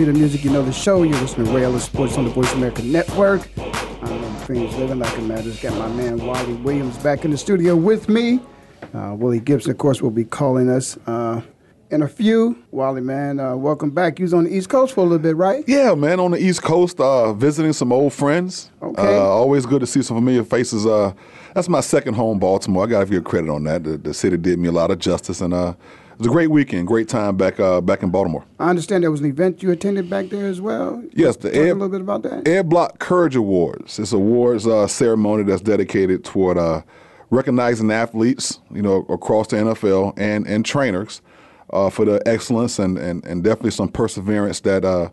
hear the music, you know the show. You're listening to Ray Sports on the Voice America Network. I'm Dreams Living Like it Matters. Got my man Wally Williams back in the studio with me. Uh, Willie Gibson, of course, will be calling us uh, in a few. Wally, man, uh, welcome back. You was on the East Coast for a little bit, right? Yeah, man, on the East Coast, uh, visiting some old friends. Okay. Uh, always good to see some familiar faces. Uh, that's my second home, Baltimore. I got to give credit on that. The, the, city did me a lot of justice, and uh, was a great weekend, great time back uh, back in Baltimore. I understand there was an event you attended back there as well. Yes, the Talk a little bit about that. Ed Block Courage Awards. It's awards uh, ceremony that's dedicated toward uh, recognizing athletes, you know, across the NFL and and trainers uh, for the excellence and, and, and definitely some perseverance that uh,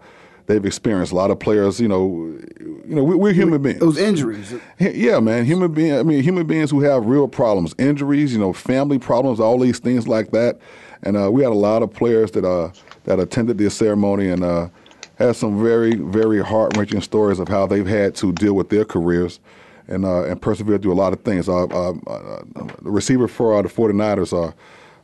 they've experienced. A lot of players, you know, you know, we, we're human beings. Those injuries. Yeah, man. Human being. I mean, human beings who have real problems, injuries, you know, family problems, all these things like that. And uh, we had a lot of players that uh, that attended this ceremony and uh, had some very, very heart wrenching stories of how they've had to deal with their careers and uh, and persevere through a lot of things. Uh, uh, uh, the receiver for uh, the 49ers, uh,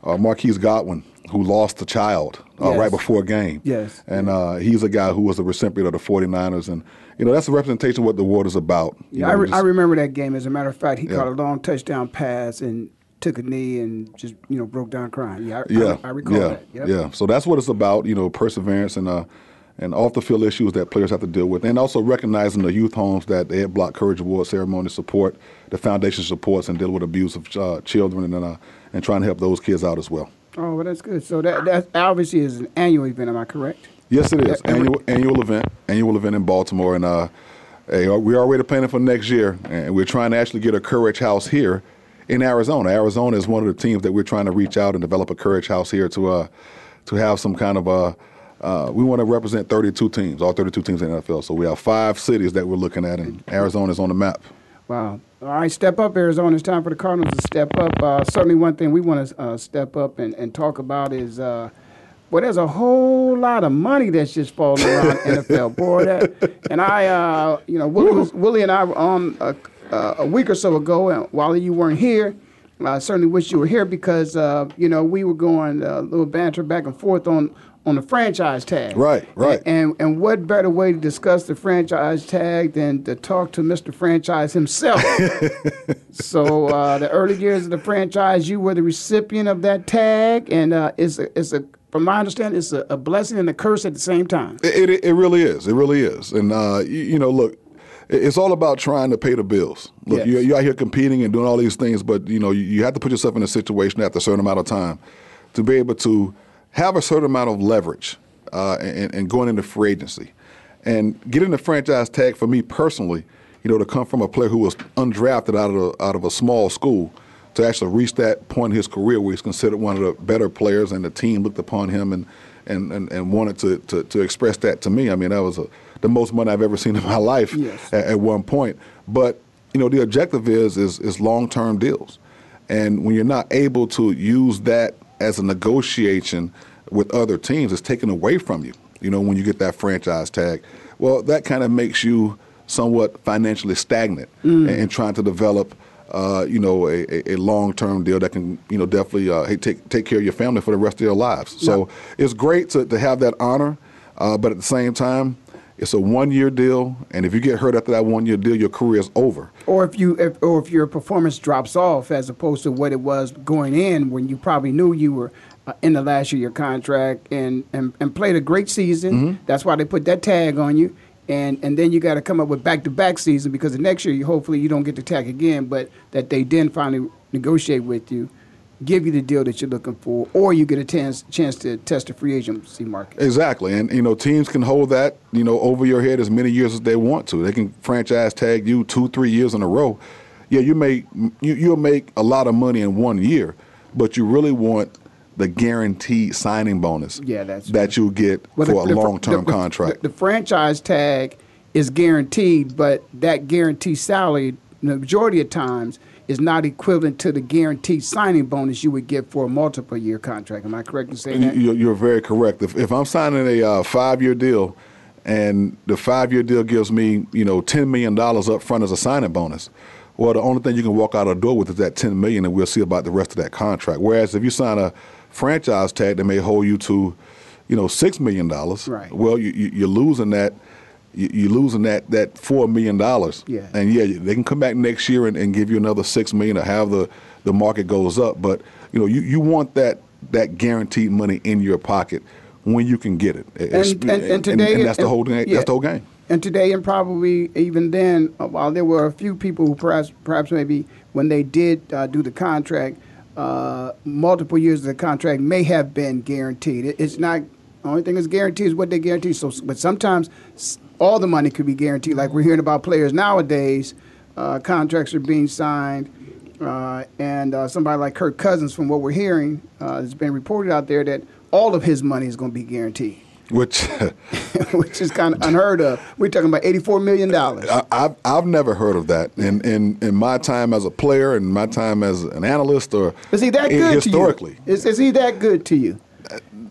uh, Marquise Goodwin, who lost a child uh, Yes. right before a game. Yes. And uh, he's a guy who was a recipient of the 49ers. And, you know, that's a representation of what the award is about. You Yeah, know, I, re- just- I remember that game. As a matter of fact, he Yeah. caught a long touchdown pass and took a knee and just you know broke down crying. Yeah, I, Yeah, I, I recall yeah, that. Yep. yeah. So that's what it's about, you know, perseverance and uh, and off the field issues that players have to deal with, and also recognizing the youth homes that the Ed Block Courage Award ceremony support, the foundation supports, and deal with abuse of uh, children, and uh, and trying to help those kids out as well. Oh, well, that's good. So that that obviously is an annual event. Am I correct? Yes, it is annual annual event, annual event in Baltimore, and uh, hey, we're already planning for next year, and we're trying to actually get a Courage House here in Arizona. Arizona is one of the teams that we're trying to reach out and develop a Courage House here to uh, to have some kind of uh, uh, we want to represent 32 teams, all 32 teams in the NFL. So we have five cities that we're looking at, and Arizona's on the map. Wow. All right, step up, Arizona. It's time for the Cardinals to step up. Uh, certainly, one thing we want to uh, step up and, and talk about is, uh, well, there's a whole lot of money that's just falling around NFL. Boy, that, and I, uh, you know, Willie, was, Willie and I were on a, uh, a week or so ago, and while you weren't here, I certainly wish you were here because, uh, you know, we were going a little banter back and forth on on the franchise tag. Right, right. And and what better way to discuss the franchise tag than to talk to Mr. Franchise himself? so uh, the early years of the franchise, you were the recipient of that tag, and uh, it's a, it's a from my understanding, it's a, a blessing and a curse at the same time. It, it, it really is. It really is. And, uh, you, you know, look, it's all about trying to pay the bills. Look, Yes. you're, you're out here competing and doing all these things, but, you know, you, you have to put yourself in a situation after a certain amount of time to be able to have a certain amount of leverage uh, and, and going into free agency. And getting the franchise tag for me personally, you know, to come from a player who was undrafted out of a, out of a small school to actually reach that point in his career where he's considered one of the better players and the team looked upon him and and, and, and wanted to, to, to express that to me. I mean, that was a, the most money I've ever seen in my life Yes. at, at one point. But, you know, the objective is is, is long-term deals. And when you're not able to use that as a negotiation with other teams, it's taken away from you. You know, when you get that franchise tag, well, that kind of makes you somewhat financially stagnant and, and trying to develop, uh, you know, a, a- long-term deal that can, you know, definitely uh, hey, take take care of your family for the rest of your lives. So it's great to, to have that honor, uh, but at the same time, it's a one-year deal, and if you get hurt after that one-year deal, your career is over. Or if you if, or if your performance drops off as opposed to what it was going in when you probably knew you were uh, in the last year of your contract and, and, and played a great season. Mm-hmm. That's why they put that tag on you. And and then you got to come up with back to back season because the next year you hopefully you don't get the tag again, but that they then finally negotiate with you, give you the deal that you're looking for, or you get a chance chance to test the free agency market. Exactly, and you know teams can hold that you know over your head as many years as they want to. They can franchise tag you two, three years in a row. Yeah, you make you you'll make a lot of money in one year, but you really want the guaranteed signing bonus. Yeah, that's that you get Well, for the- a long term contract. The, the franchise tag is guaranteed, but that guaranteed salary, the majority of times, is not equivalent to the guaranteed signing bonus you would get for a multiple year contract. Am I correct in saying that? You- You're, very correct. If, if I'm signing a uh, five year deal, and the five year deal gives me you know ten million dollars up front as a signing bonus, well, the only thing you can walk out of the door with is that ten million, and we'll see about the rest of that contract. Whereas if you sign a franchise tag that may hold you to you know, six million dollars. Right. Well, you, you, you're losing that. You- You're losing that that four million dollars. Yeah. And yeah, they can come back next year and, and give you another six million or have the the market goes up. But you know, you, you want that that guaranteed money in your pocket when you can get it. And, and today, and that's the whole yeah. That's the whole game. And today, and probably even then, uh, while there were a few people who perhaps, perhaps maybe when they did uh, do the contract, uh, multiple years of the contract may have been guaranteed. It, it's not. The only thing that's guaranteed is what they guarantee. So, but sometimes all the money could be guaranteed. Like we're hearing about players nowadays, uh, contracts are being signed, uh, and uh, somebody like Kirk Cousins, from what we're hearing, uh, has been reported out there that all of his money is going to be guaranteed. Which which is kind of unheard of. We're talking about eighty-four million dollars. I, I've I've never heard of that in, in in my time as a player and my time as an analyst or Is he that good historically. to you? Is, is he that good to you?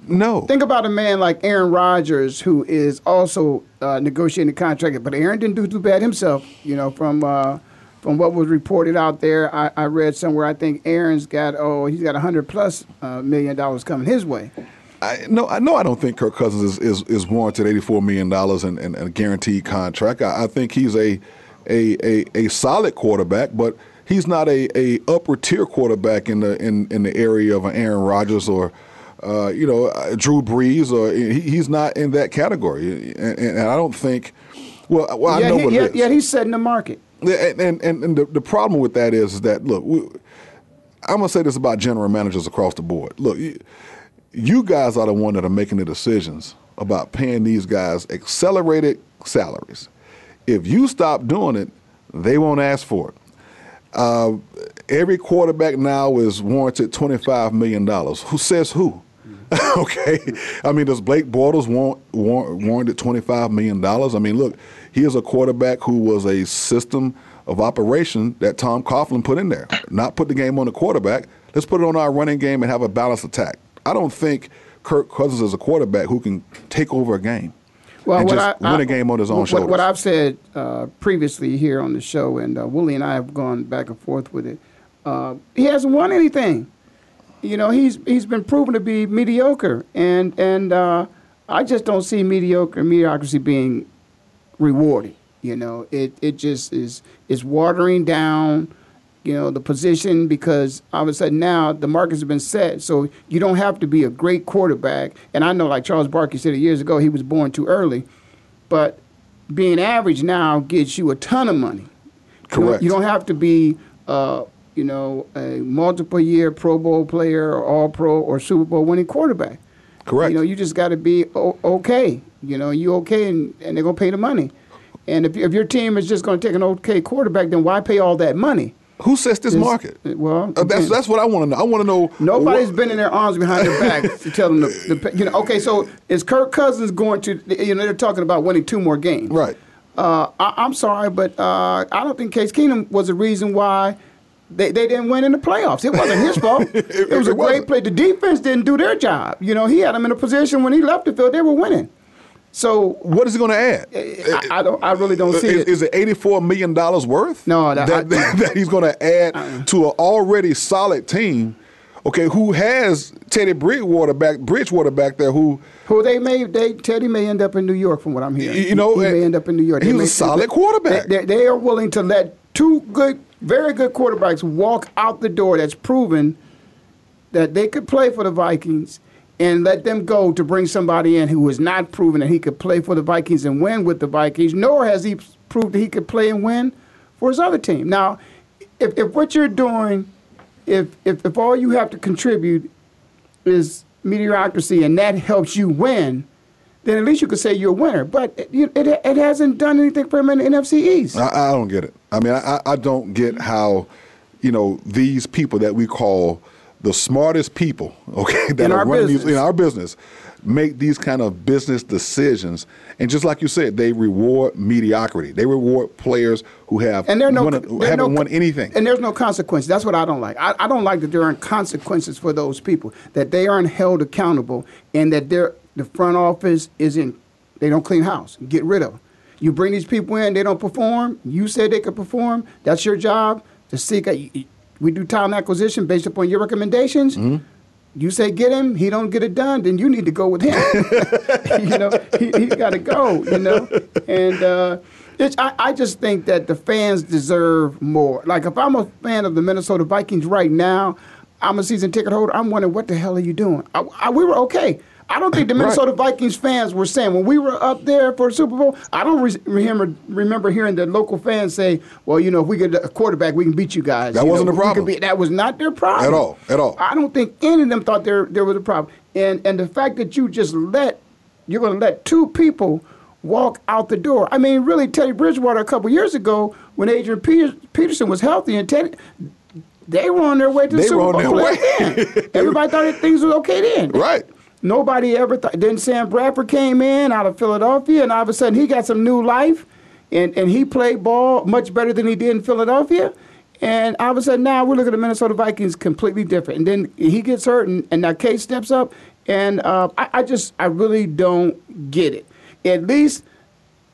No. Think about a man like Aaron Rodgers, who is also uh, negotiating a contract, but Aaron didn't do too bad himself. You know, from uh, from what was reported out there, I, I read somewhere. I think Aaron's got oh, he's got a hundred plus uh, million dollars coming his way. I, no, I no, I don't think Kirk Cousins is, is, is warranted eighty four million dollars in a guaranteed contract. I, I think he's a, a a a solid quarterback, but he's not a, a upper tier quarterback in the in, in the area of an Aaron Rodgers or uh, you know uh, Drew Brees or he, he's not in that category, and, and I don't think. Well, well, yeah, I know he, what yeah, it is. yeah, he's setting the market. Yeah, And, and, and, the, the problem with that is, is that, look, we, I'm going to say this about general managers across the board. Look, you, you guys are the one that are making the decisions about paying these guys accelerated salaries. If you stop doing it, they won't ask for it. Uh, every quarterback now is warranted $25 million. Who says who? okay. I mean, does Blake Bortles want, warrant, warranted $25 million? I mean, look, he is a quarterback who was a system of operation that Tom Coughlin put in there. Not put the game on the quarterback. Let's put it on our running game and have a balanced attack. I don't think Kirk Cousins is a quarterback who can take over a game and what just win a game on his own what, shoulders. What I've said uh, previously here on the show, and uh, Willie and I have gone back and forth with it. Uh, he hasn't won anything. You know, he's he's been proven to be mediocre, and and uh, I just don't see mediocre mediocrity being rewarded. You know, it it just is is watering down. You know the position because all of a sudden now the markets have been set, so you don't have to be a great quarterback. And I know, like Charles Barkley said years ago, he was born too early, but being average now gets you a ton of money. You don't- Correct. You don't, have to be, uh, you know, a multiple year Pro Bowl player or All Pro or Super Bowl winning quarterback. Correct. You know, you just got to be o- okay. You know, you okay, and, and they're gonna pay the money. And if, if your team is just gonna take an okay quarterback, then why pay all that money? Who sets this It's- market? well, Uh, that's that's what I want to know. I want to know. Nobody's what- been in their arms behind their back to tell them to, to, you know. Okay, so is Kirk Cousins going to? You know, they're talking about winning two more games. Right. Uh, I, I'm sorry, but uh, I don't think Case Keenum was the reason why they, they didn't win in the playoffs. It wasn't his fault. it, was a it great wasn't. play. The defense didn't do their job. You know, he had them in a position when he left the field, they were winning. So What is he going to add? I, I don't. I really don't see is, it. is it eighty-four million dollars worth? No, that- that, I- that, he's going uh-uh. to add to an already solid team. Okay, who has Teddy Bridgewater back? Bridgewater back there, who Who they may they Teddy may end up in New York from what I'm hearing. You- know, he, may eh, end up in New York. he They was a solid quarterback. They, they, they are willing to let two good, very good quarterbacks walk out the door. That's proven that they could play for the Vikings, and let them go to bring somebody in who has not proven that he could play for the Vikings and win with the Vikings. Nor has he proved that he could play and win for his other team. Now, if, if what you're doing, if, if if all you have to contribute is mediocrity and that helps you win, then at least you could say you're a winner. But it, it, it hasn't done anything for him in the NFC East. I, I don't get it. I mean, I, I don't get how, you know, these people that we call the smartest people, okay, that In are running these, in our business, make these kind of business decisions. And just like you said, they reward mediocrity. They reward players who have And there no, won, there haven't no- won anything. And there's no consequences. That's what I don't like. I, I don't like that there aren't consequences for those people. That they aren't held accountable, and that they're, the front office isn't. They don't clean house. Get rid of them. You bring these people in, they don't perform. You said they could perform. That's your job to seek. A, we do talent acquisition based upon your recommendations. Mm-hmm. you say get him, he don't get it done, then you need to go with him. you know, he, he got to go. You know, and uh, it's, I, I just think that the fans deserve more. Like if I'm a fan of the Minnesota Vikings right now, I'm a season ticket holder. I'm wondering what the hell are you doing? I, I, we were okay. I don't think the Minnesota right. Vikings fans were saying when we were up there for the Super Bowl. I don't re- remember remember hearing the local fans say, "Well, you know, if we get a quarterback, we can beat you guys." That you wasn't know, the problem. Be, that was not their problem at all. At all. I don't think any of them thought there there was a problem. And and the fact that you just let you're going to let two people walk out the door. I mean, really, Teddy Bridgewater a couple years ago when Adrian Peterson was healthy and Teddy they were on their way to the they Super Bowl. Everybody thought things was okay then. Right. Nobody ever thought. Then Sam Bradford came in out of Philadelphia, and all of a sudden he got some new life, and, and he played ball much better than he did in Philadelphia. And all of a sudden now we're looking at the Minnesota Vikings completely different. And then he gets hurt, and, and now Case steps up, and uh, I, I just I really don't get it. At least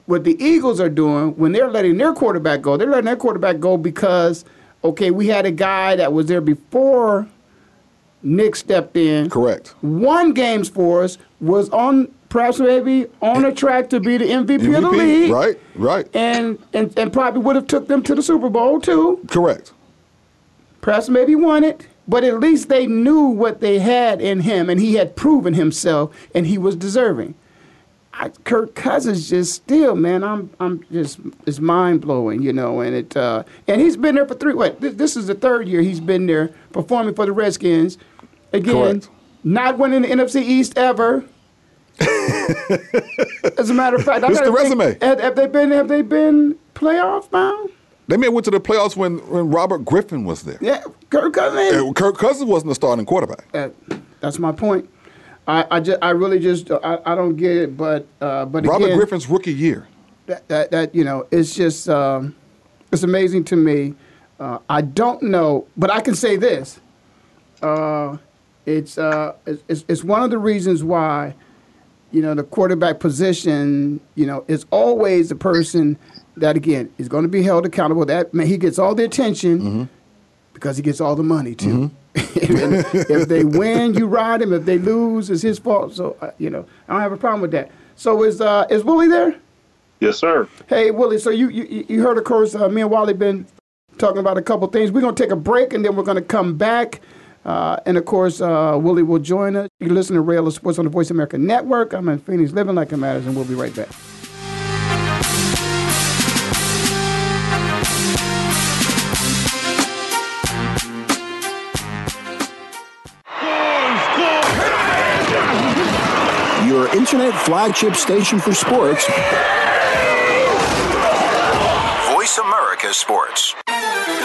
what the Eagles are doing when they're letting their quarterback go, they're letting their quarterback go because okay, we had a guy that was there before Nick stepped in. Correct. Won games for us, was on perhaps maybe on a track to be the MVP, MVP, of the league. Right, right. And, and and probably would have took them to the Super Bowl too. Correct. Perhaps maybe won it. But at least they knew what they had in him, and he had proven himself, and he was deserving. I, Kirk Cousins just still, man, I'm I'm just it's mind blowing, you know, and it uh, and he's been there for three. What this, this, is the third year he's been there performing for the Redskins. Again, Correct. not winning the NFC East ever. As a matter of fact, this is the resume. Have, have, they been have they been playoff bound? They may have went to the playoffs when, when Robert Griffin was there. Yeah, Kirk Cousins. Kirk Cousins wasn't the starting quarterback. Uh, that's my point. I, I, just, I really just I, I don't get it, but uh, but Robert again, Griffin's rookie year. That, that, that you know it's just um, it's amazing to me. Uh, I don't know, but I can say this. Uh, it's, uh, it's it's one of the reasons why you know the quarterback position you know is always the person that again is going to be held accountable. That man, he gets all the attention mm-hmm. because he gets all the money too. Mm-hmm. if they win, you ride him. If they lose, it's his fault. So uh, you know, I don't have a problem with that. So is uh, is Willie there? Yes, sir. Hey, Willie. So you you, you heard, of course, uh, me and Wally been talking about a couple things. We're gonna take a break and then we're gonna come back. Uh, and of course, uh, Willie will join us. You listen to Rail of Sports on the Voice America Network. I'm in Phoenix, living like it matters, and we'll be right back. Your internet flagship station for sports. Voice America Sports.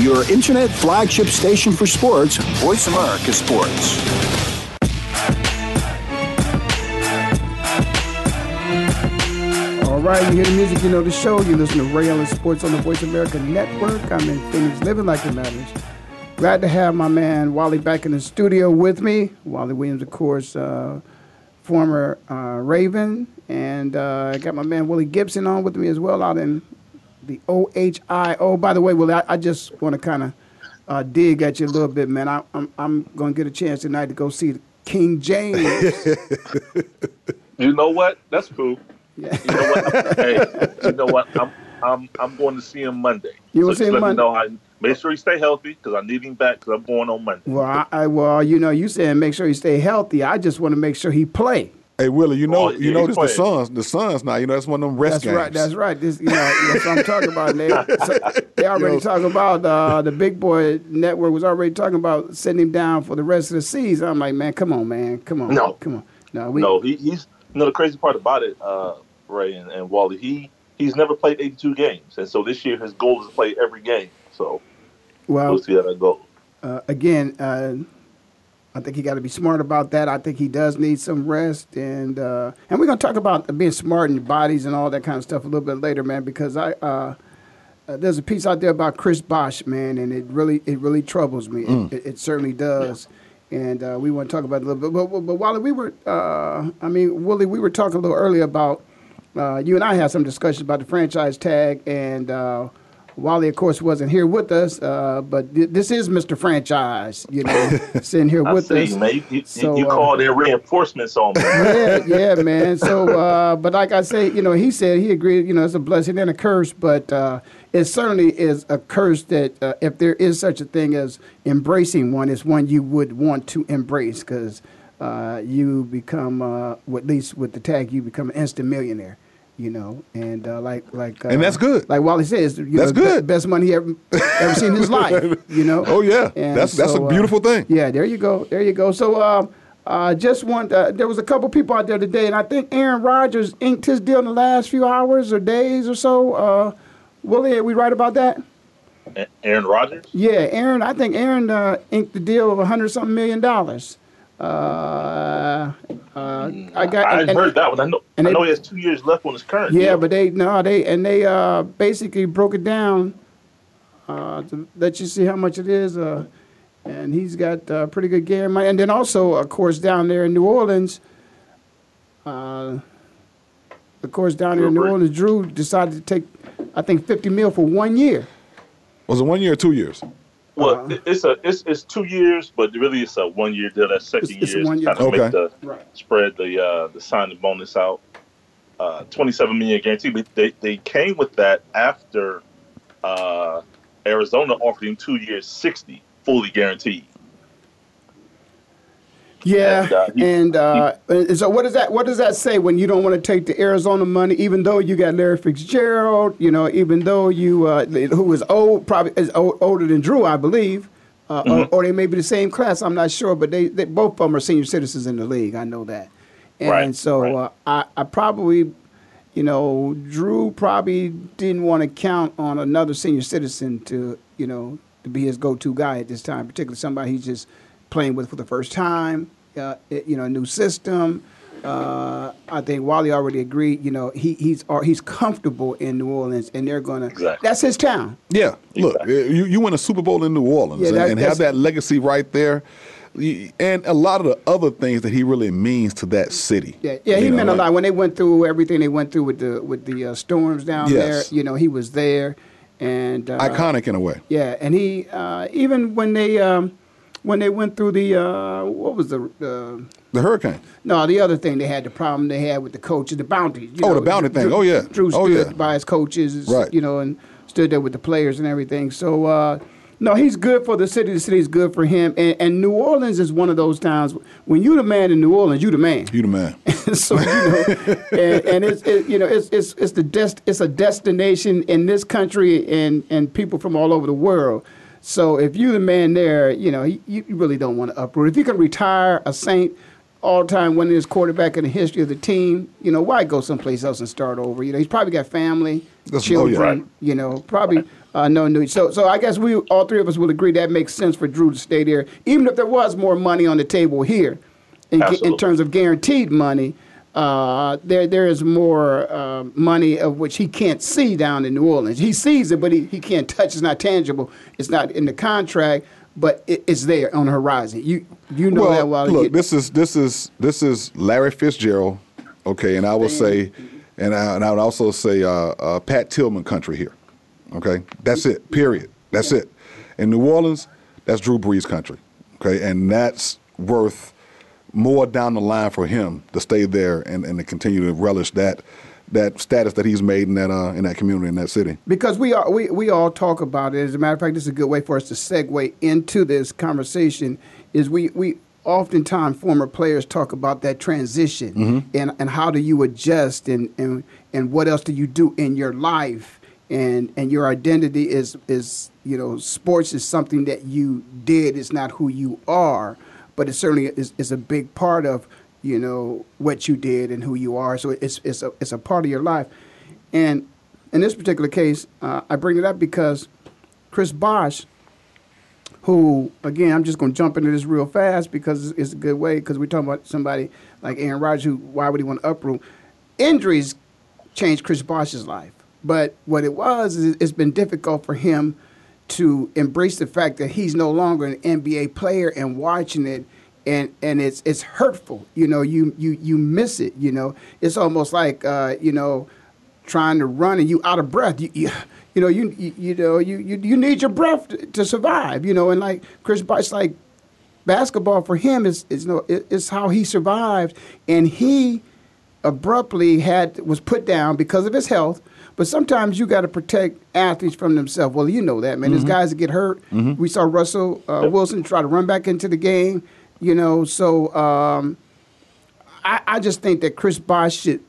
your internet flagship station for sports, Voice America Sports. All right, you hear the music, you know the show. You listen to Rail and Sports on the Voice America Network. I'm in Phoenix, living like it matters. Glad to have my man Wally back in the studio with me. Wally Williams, of course, uh, former uh, Raven, and uh, I got my man Willie Gibson on with me as well out in the OHIO. By the way, Willie, I, I just want to kind of uh, dig at you a little bit, man. I, I'm I'm going to get a chance tonight to go see King James. You know what? That's cool. You know what? hey, you know what? I'm I'm I'm going to see him Monday. You so will see just him Monday? Know make sure he stay healthy because I need him back because I'm going on Monday. well, I, I, well, you know, you saying make sure he stay healthy. I just want to make sure he play. Hey Willie, you know Oh, yeah, you notice the he's. Suns, the Suns now. You know that's one of them rest That's games. right. That's right. This, you know, that's what I'm talking about. They, so they already Yo. talking about uh, the Big Boy Network was already talking about sending him down for the rest of the season. I'm like, man, come on, man, come on, No. come on. No, we, no, he, he's you know the crazy part about it, uh, Ray and, and Wally. He he's never played 82 games, and so this year his goal is to play every game. So well, we'll see how that goes. uh, again, uh, I think he got to be smart about that. I think he does need some rest, and uh, and we're gonna talk about being smart in your bodies and all that kind of stuff a little bit later, man. Because I uh, uh, there's a piece out there about Chris Bosh, man, and it really it really troubles me. It, it, it certainly does. And uh, we want to talk about it a little bit. But, but, but while we were, uh, I mean, Willie, we were talking a little earlier about, uh, you and I had some discussions about the franchise tag. And uh, Wally, of course, wasn't here with us. Uh, but th- this is Mr. Franchise, you know, sitting here with see, us. man. You, you, So, you uh, called in reinforcements on me. yeah, yeah, man. So, uh, but like I say, you know, he said he agreed. You know, it's a blessing and a curse, but uh, it certainly is a curse that uh, if there is such a thing as embracing one, it's one you would want to embrace because uh, you become, uh, at least with the tag, you become an instant millionaire. You know, and uh, like like, uh, And that's good. Like Wally says, you That's know, be- good. best money he ever ever seen in his life. You know. Oh, yeah. And That's- that's a so, uh, beautiful thing. Yeah, there you go. There you go. So, um, uh, just want uh, there was a couple people out there today, and I think Aaron Rodgers inked his deal in the last few hours or days or so. Uh, Willie, are we right about that? A- Aaron Rodgers. Yeah, Aaron. I think Aaron uh, inked the deal of a hundred something million dollars. Uh, uh, I got. I and- heard that one. I know. and I they- know he has two years left on his current. Yeah, deal. but they no, they and they uh, basically broke it down uh, to let you see how much it is. Uh, and he's got uh, pretty good game. And then also, of course, down there in New Orleans, uh, of course, down there in New Orleans, Drew decided to take, I think, fifty mil for one year. Was it one year or two years? Well, Uh, it's a it's it's two years, but really it's a one year deal. That second It's- it's year is year. kind of Okay. make the Right. spread the uh, the signing bonus out. Uh, Twenty seven million guarantee. But they they came with that after uh, Arizona offered him two years, sixty fully guaranteed. Yeah, And, uh, he- and uh, and so what does that what does that say when you don't want to take the Arizona money, even though you got Larry Fitzgerald, you know, even though you uh, who is old, probably is old, older than Drew, I believe, uh, or, or they may be the same class. I'm not sure, but they, they both of them are senior citizens in the league. I know that, and Right, so right. Uh, I I probably. You know, Drew probably didn't want to count on another senior citizen to, you know, to be his go-to guy at this time, particularly somebody he's just playing with for the first time. Uh, you know, a new system. Uh, I think Wally already agreed. You know, he he's or he's comfortable in New Orleans, and they're gonna. Exactly. That's his town. Yeah, look, you, you win a Super Bowl in New Orleans Yeah, and, that- and have that legacy right there, and a lot of the other things that he really means to that city. Yeah, yeah, he know, meant a lot when they went through everything they went through with the with the uh, storms down Yes. there. You know, he was there, and uh, Iconic in a way. Yeah, and he uh, even when they um, when they went through the uh, what was the uh, The hurricane. no the other thing they had the problem they had with the coaches the bounties. you Oh, know, the bounty Drew- thing. Oh, yeah. Drew Oh, stood yeah. by his coaches, Right. You know, and stood there with the players and everything. So uh, no, he's good for the city. The city's good for him. And, and New Orleans is one of those towns when you're the man in New Orleans, you're the man. You're the man. so you know, and, and it's it, you know it's it's it's the dest it's a destination in this country and and people from all over the world. So if you're the man there, you know you, you really don't want to uproot. If you can retire a Saint, all-time winningest quarterback in the history of the team, you know why go someplace else and start over? You know he's probably got family, That's- oh, children. yeah. Right. You know probably. Uh, no new. So, so I guess we all three of us will agree that makes sense for Drew to stay there, even if there was more money on the table here, in, in terms of guaranteed money. Uh, there there is more uh, money of which he can't see down in New Orleans. He sees it, but he, he can't touch. It's not tangible. It's not in the contract. but it, it's there on the horizon. You you know well, that well. Look, this is this is this is Larry Fitzgerald, okay, and I will say, and I, and I would also say uh, uh, Pat Tillman country here, okay. That's it. Period. That's it. In New Orleans, that's Drew Brees country, okay, and that's worth more down the line for him to stay there and, and to continue to relish that that status that he's made in that uh, in that community in that city. because we are we, we all talk about it. As a matter of fact, this is a good way for us to segue into this conversation. Is we we oftentimes former players talk about that transition and and how do you adjust and and and what else do you do in your life and and your identity is is you know sports is something that you did. It's not who you are, but it certainly is, is a big part of you know what you did and who you are. So it's it's a it's a part of your life, and in this particular case, uh, I bring it up because Chris Bosh, who again I'm just going to jump into this real fast because it's, a good way because we're talking about somebody like Aaron Rodgers who why would he want to uproot? Injuries changed Chris Bosh's life, but what it was is it's been difficult for him to embrace the fact that he's no longer an NBA player and watching it and and it's it's hurtful. You know you you you miss it you know? It's almost like uh, you know trying to run and you out of breath. You you, you know you, you know you, you you need your breath to, to survive you know? And like Chris Bosh like basketball for him is is no it's how he survived. And he abruptly had was put down because of his health. But sometimes you got to protect athletes from themselves. Well, you know that, man. There's guys that get hurt. We saw Russell uh, Wilson try to run back into the game. You know, so um, I, I just think that Chris Bosh should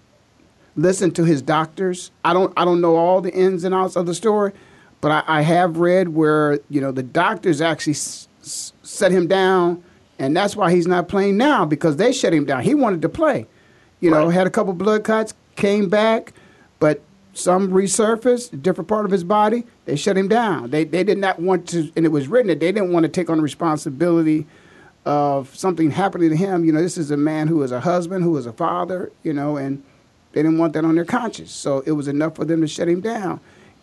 listen to his doctors. I don't I don't know all the ins and outs of the story, but I, I have read where you know the doctors actually s- s- set him down, and that's why he's not playing now because they shut him down. He wanted to play, you know, had a couple blood cuts, came back, but some resurfaced, a different part of his body. They shut him down. They they did not want to, and it was written that they didn't want to take on the responsibility of something happening to him. You know, this is a man who is a husband, who is a father, you know, and they didn't want that on their conscience. So it was enough for them to shut him down.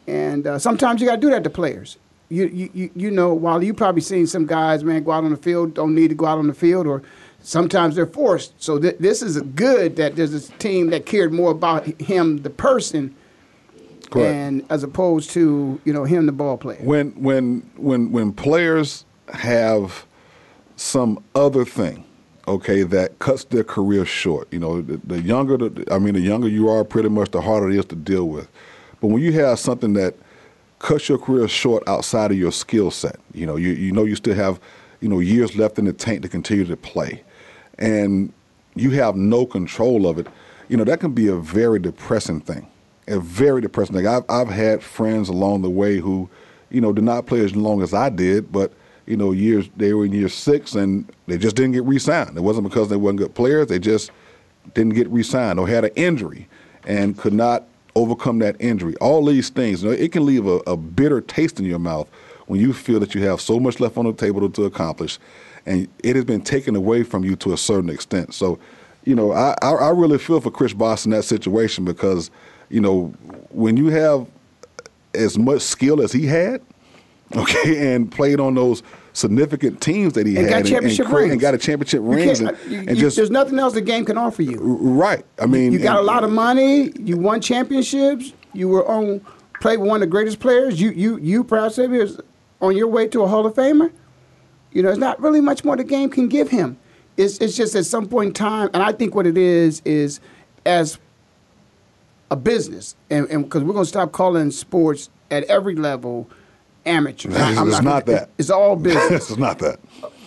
And uh, sometimes you got to do that to players. You, you, you, know, while you probably seen some guys, man, go out on the field, don't need to go out on the field, or sometimes they're forced. So th- this is good that there's this team that cared more about him, the person, Correct. and as opposed to you know him, the ball player. when when when when players have some other thing okay that cuts their career short you know the, the younger the, i mean the younger you are pretty much the harder it is to deal with but when you have something that cuts your career short outside of your skill set you know you, you know you still have you know years left in the tank to continue to play and you have no control of it you know that can be a very depressing thing a very depressing. Thing i've, I've had friends along the way who you know did not play as long as i did but you know years they were in year six and they just didn't get re-signed. It wasn't because they weren't good players they just didn't get re-signed or had an injury and could not overcome that injury. All these things you know, it can leave a, a bitter taste in your mouth when you feel that you have so much left on the table to, to accomplish and it has been taken away from you to a certain extent. So you know i, I, I really feel for chris bosh in that situation because you know when you have as much skill as he had okay, and played on those significant teams that he And had, got championship and, rings. and got a championship You rings, and, uh, you- and you- just there's nothing else the game can offer you. right. I mean, You got a lot of money. You won championships. You were on play with one of the greatest players. You you you perhaps maybe is on your way to a Hall of Famer. You know, it's not really much more the game can give him. It's it's just at some point in time, and I think what it is is as a business, and because we're going to stop calling sports at every level amateur. It's- I'm it's gonna- not that. It's all business. it's not that.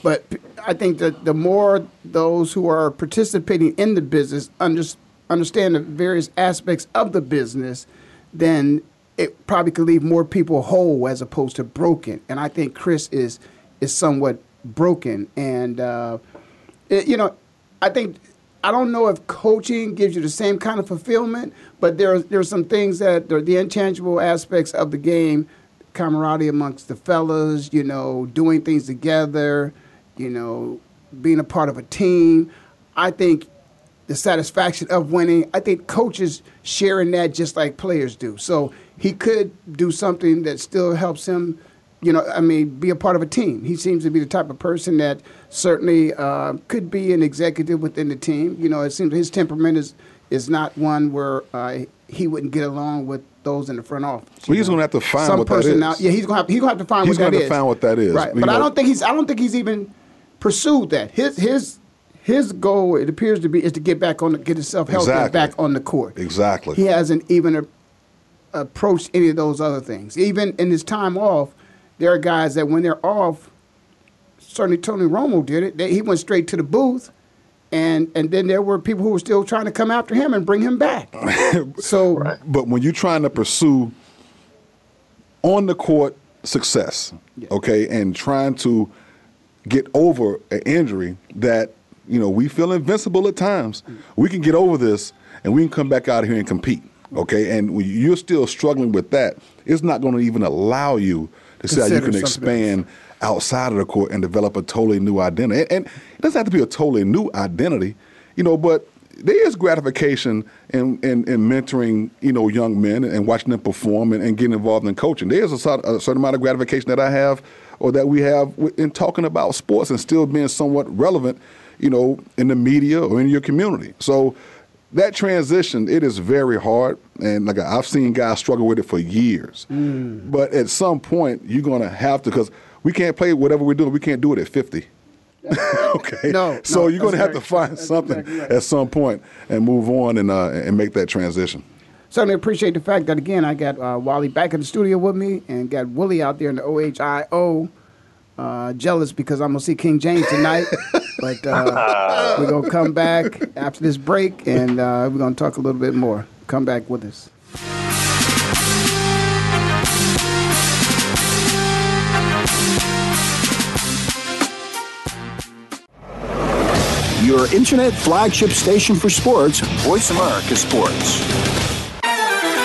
But I think that the more those who are participating in the business under, understand the various aspects of the business, then it probably could leave more people whole as opposed to broken. And I think Chris is is somewhat broken. And uh, it- you know, I think I don't know if coaching gives you the same kind of fulfillment, but there are, there are some things that are the intangible aspects of the game, camaraderie amongst the fellas, you know, doing things together, you know, being a part of a team. I think the satisfaction of winning. I think coaches sharing that just like players do. So he could do something that still helps him you know, I mean, be a part of a team. He seems to be the type of person that certainly uh, could be an executive within the team. You know, it seems his temperament is is not one where uh, he wouldn't get along with those in the front office. Well, he's going to have to find Some what that personal- is. Yeah, he's going to have, he's going to have to find He's what that gonna is. have to find what that is. Right, but I don't think he's I don't think he's even pursued that. His his his goal it appears to be is to get back on the, get himself healthy Exactly. back on the court. Exactly. He hasn't even a, approached any of those other things. Even in his time off, there are guys that when they're off, certainly Tony Romo did it. They, he went straight to the booth, and and then there were people who were still trying to come after him and bring him back. so But when you're trying to pursue on the court success, okay, and trying to get over an injury that you know we feel invincible at times, we can get over this and we can come back out here and compete, okay. And when you're still struggling with that, it's not going to even allow you to see how you can expand outside of the court and develop a totally new identity. And, and it doesn't have to be a totally new identity, you know, but there is gratification in, in, in mentoring, you know, young men and watching them perform and, and getting involved in coaching. There's a, a certain amount of gratification that I have or that we have in talking about sports and still being somewhat relevant, you know, in the media or in your community. So that transition, it is very hard. And like I've seen guys struggle with it for years. But at some point, you're going to have to, because we can't play whatever we're doing, we can't do it at 50. okay. No, So no, you're going to have to find something exactly right. at some point and move on and uh, and make that transition. certainly appreciate the fact that again I got uh, Wally back in the studio with me and got Willie out there in the OHIO. Uh, jealous because I'm gonna see King James tonight, but uh, we're gonna come back after this break and uh, we're gonna talk a little bit more. Come back with us. Your internet flagship station for sports. Voice America Sports.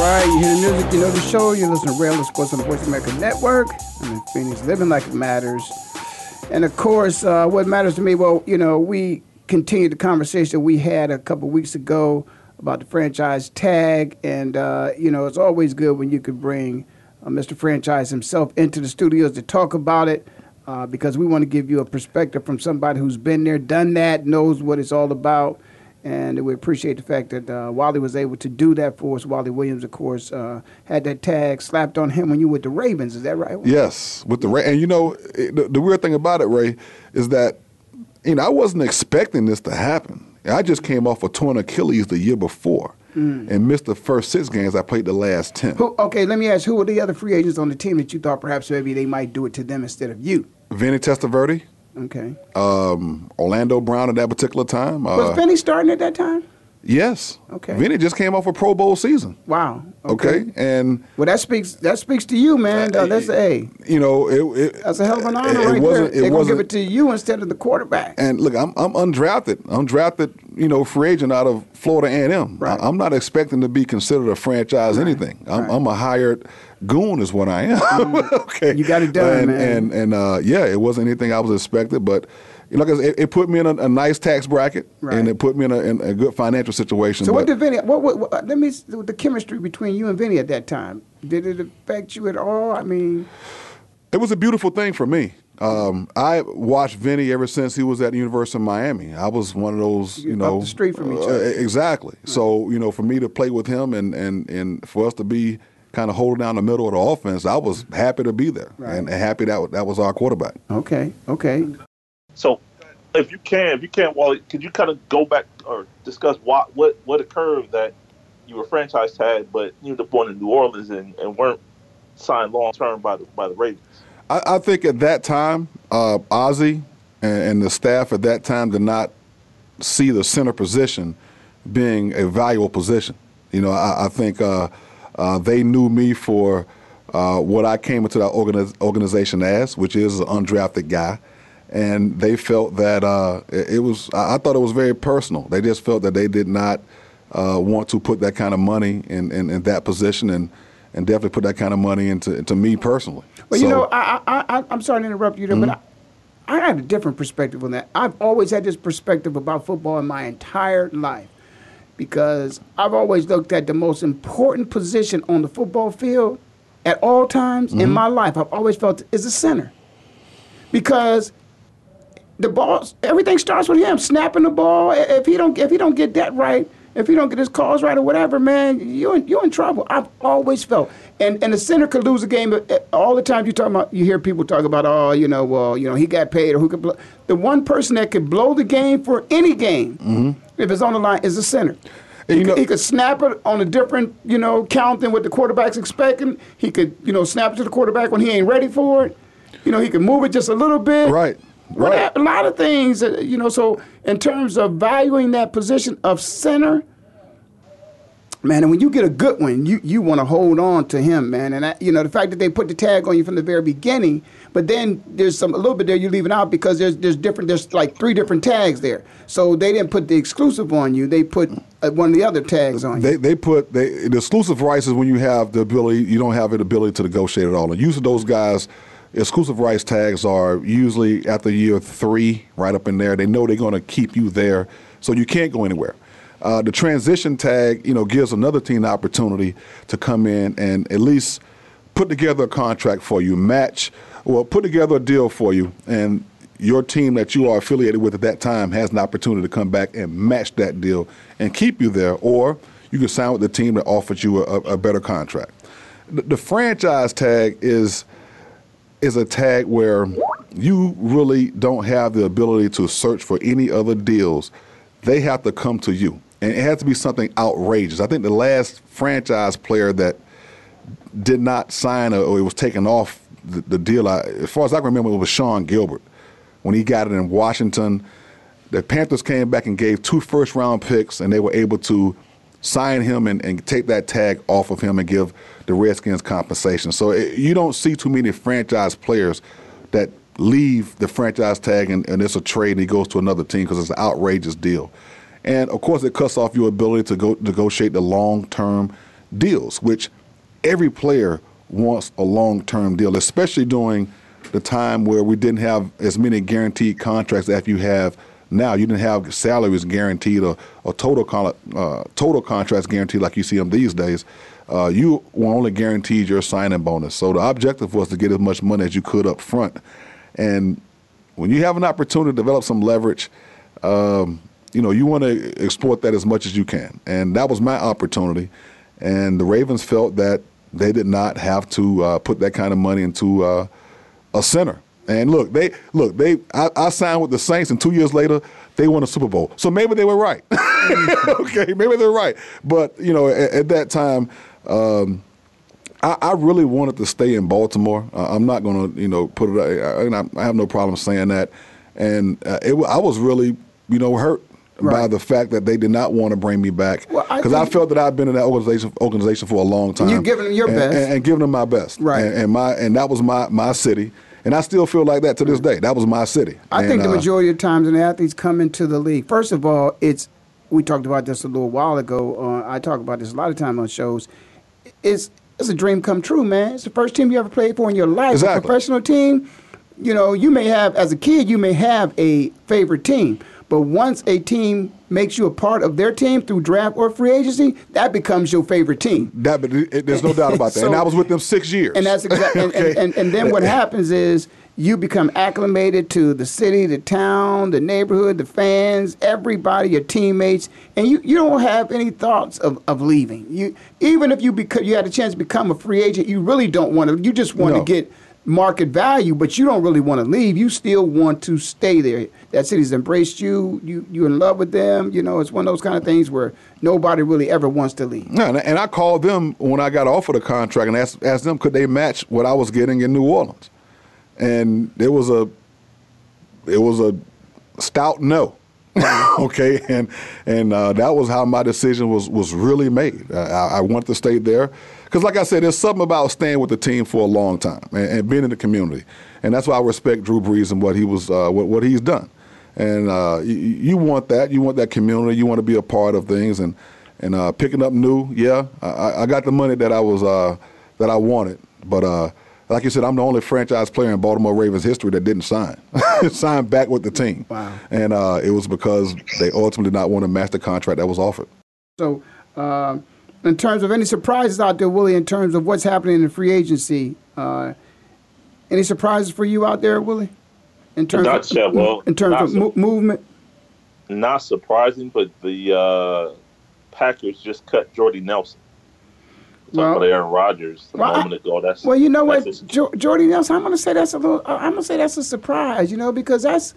Right, you hear the music, you know the show. You listen to Rail Sports on the Voice America Network. I'm in Phoenix, living like it matters. And of course, uh, what matters to me, well, you know, we continued the conversation we had a couple weeks ago about the franchise tag. And, uh, you know, it's always good when you could bring uh, Mr. Franchise himself into the studios to talk about it. uh, because we want to give you a perspective from somebody who's been there, done that, knows what it's all about. And we appreciate the fact that uh, Wally was able to do that for us. Wally Williams, of course, uh, had that tag slapped on him when you were with the Ravens. Is that right? Yes, with the Ray. And you know, it, the, the weird thing about it, Ray, is that you know I wasn't expecting this to happen. I just came off a torn Achilles the year before Mm. and missed the first six games. I played the last ten. Who, okay, let me ask, who were the other free agents on the team that you thought perhaps maybe they might do it to them instead of you? Vinny Testaverde, Okay. um, Orlando Brown at that particular time. Was Uh, Vinny starting at that time? Yes. Okay. Vinny just came off a Pro Bowl season. Wow. Okay, and Well, that speaks that speaks to you, man. Uh, that's a you know it. it that's a hell of an honor it, right wasn't. there. It They're gonna wasn't. give it to you instead of the quarterback. And look, I'm I'm undrafted, undrafted, you know, free agent out of Florida A&M. Right. I, am not expecting to be considered a franchise anything. I'm, I'm a hired goon, is what I am. okay, You got it done, and, man. And and uh, yeah, it wasn't anything I was expected, but. You know, like I said, it, it put me in a, a nice tax bracket, Right. and it put me in a, in a good financial situation. So what did Vinny? What, what, what? Let me the chemistry between you and Vinny at that time. Did it affect you at all? I mean, It was a beautiful thing for me. Um, I watched Vinny ever since he was at the University of Miami. I was one of those, you Up know, the street from each uh, other. exactly. So you know, for me to play with him and and and for us to be kind of holding down the middle of the offense, I was happy to be there Right. and happy that that was our quarterback. okay, okay. So, if you can, if you can, Wally, could you kind of go back or discuss what what what occurred that you were franchise tagged, but you up going to New Orleans and, and weren't signed long term by the by the Ravens? I, I think at that time, uh, Ozzie and, and the staff at that time did not see the center position being a valuable position. You know, I, I think uh, uh, they knew me for uh, what I came into that organiz- organization as, which is an undrafted guy. And they felt that uh, it, it was, I thought it was very personal. They just felt that they did not uh, want to put that kind of money in, in, in that position and, and definitely put that kind of money into, into me personally. Well, you know, I, I, I, I'm sorry to interrupt you there, but I, I had a different perspective on that. I've always had this perspective about football in my entire life because I've always looked at the most important position on the football field at all times in my life. I've always felt is the center because the ball, everything starts with him snapping the ball. If he don't, if he don't get that right, if he don't get his calls right or whatever, man, you in, you're in trouble. I've always felt, and and the center could lose a game uh, all the time. You talk about, you hear people talk about, oh, you know, well, you know, he got paid or who could blow. The one person that could blow the game for any game, if it's on the line, is the center. He, you know- could, he could snap it on a different, you know, count than what the quarterback's expecting. He could, you know, snap it to the quarterback when he ain't ready for it. You know, he could move it just a little bit. Right. Well, Right. A lot of things, you know. So, in terms of valuing that position of center, man, and when you get a good one, you you want to hold on to him, man. And I, you know, the fact that they put the tag on you from the very beginning, but then there's some a little bit there you're leaving out because there's there's different there's like three different tags there. So they didn't put the exclusive on you; they put uh, one of the other tags on you. They they put they, the exclusive rights is when you have the ability you don't have the ability to negotiate at all. And usually those guys, exclusive rights tags are usually after year three, right up in there. They know they're going to keep you there, so you can't go anywhere. Uh, the transition tag, you know, gives another team the opportunity to come in and at least put together a contract for you, match, well, put together a deal for you, and your team that you are affiliated with at that time has an opportunity to come back and match that deal and keep you there, or you can sign with the team that offers you a, a better contract. The, the franchise tag is is a tag where you really don't have the ability to search for any other deals. They have to come to you. And it has to be something outrageous. I think the last franchise player that did not sign or it was taken off the, the deal, I, as far as I can remember, it was Sean Gilbert. When he got it in Washington, the Panthers came back and gave two first round picks, and they were able to sign him and, and take that tag off of him and give the Redskins compensation. So it, you don't see too many franchise players that leave the franchise tag and, and it's a trade and he goes to another team because it's an outrageous deal. And of course, it cuts off your ability to go negotiate the long term deals, which every player wants a long term deal, especially during the time where we didn't have as many guaranteed contracts as you have now. You didn't have salaries guaranteed or, or total uh, total contracts guaranteed like you see them these days. Uh, you were only guaranteed your signing bonus. So the objective was to get as much money as you could up front. And when you have an opportunity to develop some leverage, um, you know, you want to exploit that as much as you can. And that was my opportunity. And the Ravens felt that they did not have to uh, put that kind of money into uh, a center. And look, they look they. I, I, signed with the Saints, and two years later, they won a Super Bowl. So maybe they were right. okay, maybe they're right. But you know, at, at that time, um, I, I, really wanted to stay in Baltimore. Uh, I'm not going to, you know, put it. I, I, have no problem saying that. And uh, it, I was really, you know, hurt right. by the fact that they did not want to bring me back because well, I, I, felt that I've been in that organization organization for a long time. You giving them your and, best and, and, giving them my best, right? And, and, my and that was my my city. And I still feel like that to this day. That was my city. I think the uh, majority of times when athletes come into the league, first of all, it's we talked about this a little while ago. Uh, I talk about this a lot of time on shows. It's it's a dream come true, man. It's the first team you ever played for in your life. Exactly. A professional team. You know, you may have as a kid, you may have a favorite team, but once a team makes you a part of their team through draft or free agency, that becomes your favorite team. That, but there's no doubt about that. so, and I was with them six years. And that's exactly. okay. and, and, and then what happens is you become acclimated to the city, the town, the neighborhood, the fans, everybody, your teammates, and you, you don't have any thoughts of, of leaving. You even if you beca- you had a chance to become a free agent, you really don't want to. You just want no. to get market value, but you don't really want to leave. You still want to stay there. That city's embraced you. You you're in love with them. You know, it's one of those kind of things where nobody really ever wants to leave. No, and I called them when I got offered the contract and asked asked them could they match what I was getting in New Orleans, and it was a it was a stout no. okay, and and uh, that was how my decision was was really made. I, I wanted to stay there because, like I said, there's something about staying with the team for a long time and, and being in the community, and that's why I respect Drew Brees and what he was, uh, what, what he's done. And uh, you, you, want that, you want that community, you want to be a part of things, and and uh, picking up new, yeah, I, I, got the money that I was uh, that I wanted, but uh, like you said, I'm the only franchise player in Baltimore Ravens history that didn't sign. sign back with the team. Wow. And uh, it was because they ultimately did not want to match the contract that was offered. So, uh, in terms of any surprises out there, Willie, in terms of what's happening in free agency, uh, any surprises for you out there, Willie? In terms not, of well, in terms of su- movement. Not surprising, but the uh, Packers just cut Jordy Nelson. Well, about Aaron Rodgers a well, moment ago. That's well, you know what, jo- Jordy Nelson. I'm going to say that's a little. I'm going to say that's a surprise. You know, because that's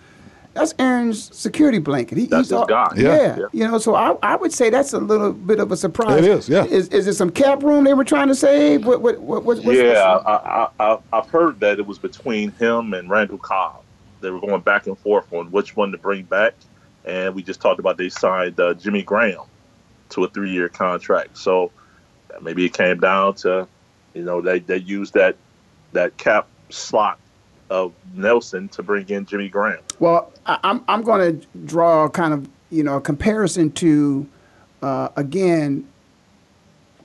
that's Aaron's security blanket. He, that's he's his guy. Yeah. Yeah. yeah. you know. So I, I would say that's a little bit of a surprise. It is, yeah. Is is it some cap room they were trying to save? What what what? What's, yeah, I, I, I have heard that it was between him and Randall Cobb. They were going back and forth on which one to bring back, and we just talked about they signed uh, Jimmy Graham to a three year contract. So maybe it came down to, you know, they they used that that cap slot of Nelson to bring in Jimmy Graham. Well, I'm I'm going to draw kind of you know a comparison to uh, again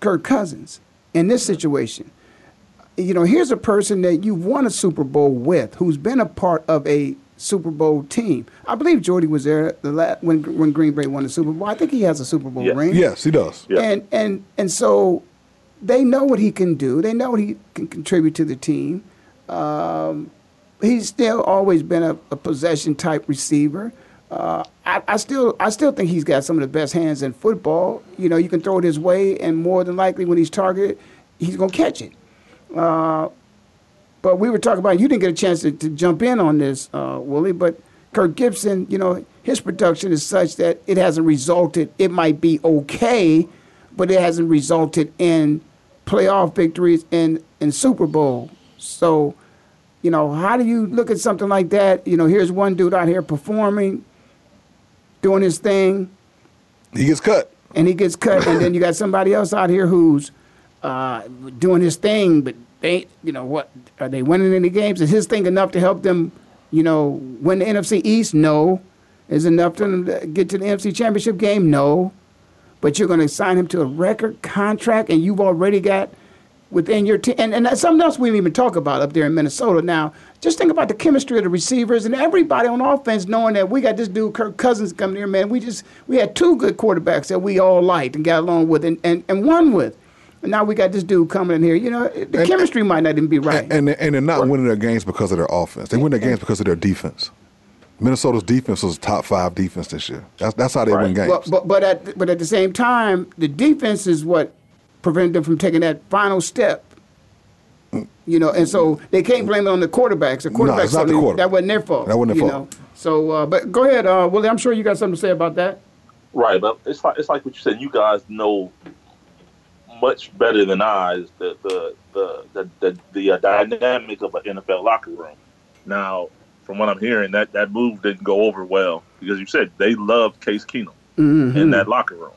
Kirk Cousins in this situation. You know, here's a person that you've won a Super Bowl with, who's been a part of a Super Bowl team. I believe Jordy was there the last, when when Green Bay won the Super Bowl. I think he has a Super Bowl yes. ring. Yes, he does. Yeah. And and and so they know what he can do. They know what he can contribute to the team. Um, he's still always been a, a possession type receiver. Uh, I, I, still I still think he's got some of the best hands in football. You know, you can throw it his way, and more than likely, when he's targeted, he's gonna catch it. Uh, but we were talking about you didn't get a chance to, to jump in on this, uh, Willie. But Kirk Gibson, you know, his production is such that it hasn't resulted. It might be okay, but it hasn't resulted in playoff victories and in Super Bowl. So you know, how do you look at something like that? You know, here's one dude out here performing, doing his thing. He gets cut. And he gets cut, and then you got somebody else out here who's uh, doing his thing, but they, you know, what are they winning any games? Is his thing enough to help them, you know, win the NFC East? No. Is enough to get to the NFC Championship game? No. But you're going to sign him to a record contract, and you've already got within your team. And, and something else we didn't even talk about up there in Minnesota. Now, just think about the chemistry of the receivers and everybody on offense knowing that we got this dude, Kirk Cousins, coming here, man. We just we had two good quarterbacks that we all liked and got along with and, and, and won with. Now we got this dude coming in here. You know, the And- chemistry might not even be right. And, and, and they're not winning their games because of their offense. They win their games because of their defense. Minnesota's defense was top five defense this year. That's, that's how they win games. But, but but at but at the same time, the defense is what prevented them from taking that final step. You know, and so they can't blame it on the quarterbacks. The No, quarterbacks, it's not the something- quarterback. that wasn't their fault. That wasn't their you fault. Know? So, uh, but go ahead, uh, Willie. I'm sure you got something to say about that. Right, but it's like it's like what you said. You guys know much better than I is the the the the, the, the uh, dynamic of an NFL locker room. Now, from what I'm hearing, that that move didn't go over well because you said they loved Case Keenum in that locker room,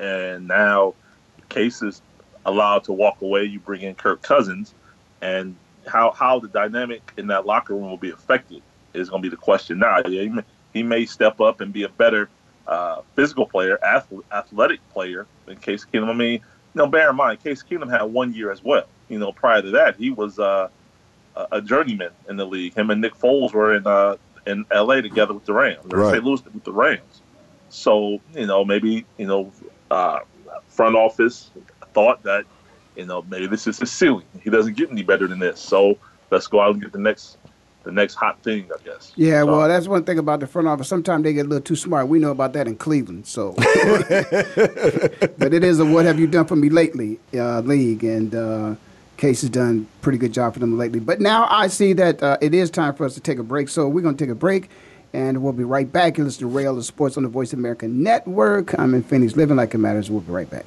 and now Case is allowed to walk away. You bring in Kirk Cousins, and how how the dynamic in that locker room will be affected is going to be the question. Now, he may, he may step up and be a better uh, physical player, ath- athletic player than Case Keenum. I mean, know, bear in mind, Case Keenum had one year as well. You know, prior to that, he was uh, a journeyman in the league. Him and Nick Foles were in uh, in L.A. together with the Rams, Right. St. Louis with the Rams. So you know, maybe you know, uh, front office thought that you know maybe this is his ceiling. He doesn't get any better than this. So let's go out and get the next the next hot thing, I guess. Yeah, So- well, that's one thing about the front office. Sometimes they get a little too smart. We know about that in Cleveland. So, but it is a "What have you done for me lately?" Uh, league, and uh, Case has done a pretty good job for them lately. But now I see that uh, it is time for us to take a break. So we're going to take a break, and we'll be right back. You listen to Ray Ellis Sports on the Voice of America Network. I'm in Phoenix, living like it matters. We'll be right back.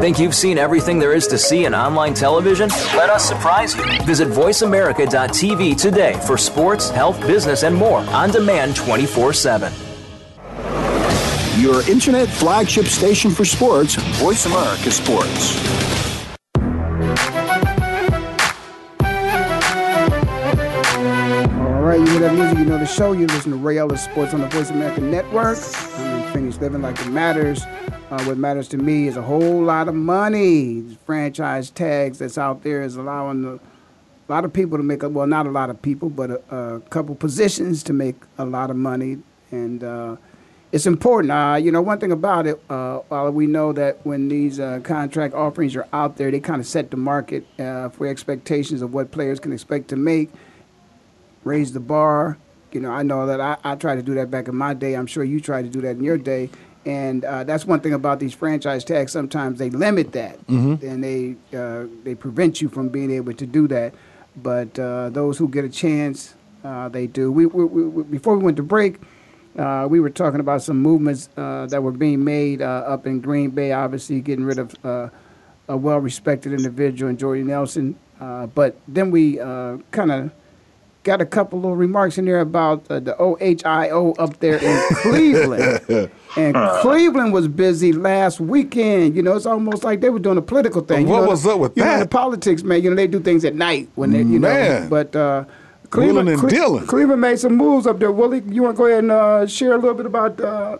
Think you've seen everything there is to see in online television? Let us surprise you. Visit VoiceAmerica.tv today for sports, health, business, and more on demand 24 7. Your internet flagship station for sports. Voice America Sports. All right, you hear that music, you know the show. You listen to Ray Ellis Sports on the Voice America Network. Phoenix, living like it matters. Uh, what matters to me is a whole lot of money. Franchise tags that's out there is allowing the, a lot of people to make a well, not a lot of people, but a, a couple positions to make a lot of money, and uh, it's important. Uh, you know, one thing about it, uh, while we know that when these uh, contract offerings are out there, they kind of set the market uh, for expectations of what players can expect to make raise the bar. You know, I know that I, I tried to do that back in my day. I'm sure you tried to do that in your day. And uh, that's one thing about these franchise tags. Sometimes they limit that, Mhm. and they uh, they prevent you from being able to do that. But uh, those who get a chance, uh, they do. We, we, we before we went to break, uh, we were talking about some movements uh, that were being made uh, up in Green Bay. Obviously, getting rid of uh, a well-respected individual in Jordy Nelson. Uh, but then we uh, kind of got a couple little remarks in there about uh, the OHIO up there in Cleveland. and Cleveland was busy last weekend. You know, it's almost like they were doing a political thing. You What know, was up with you Know, that? the politics, man. You know, they do things at night when they, you know. But uh, Cleveland, and Cle- dealing. Cleveland made some moves up there. Willie, you want to go ahead and uh, share a little bit about uh,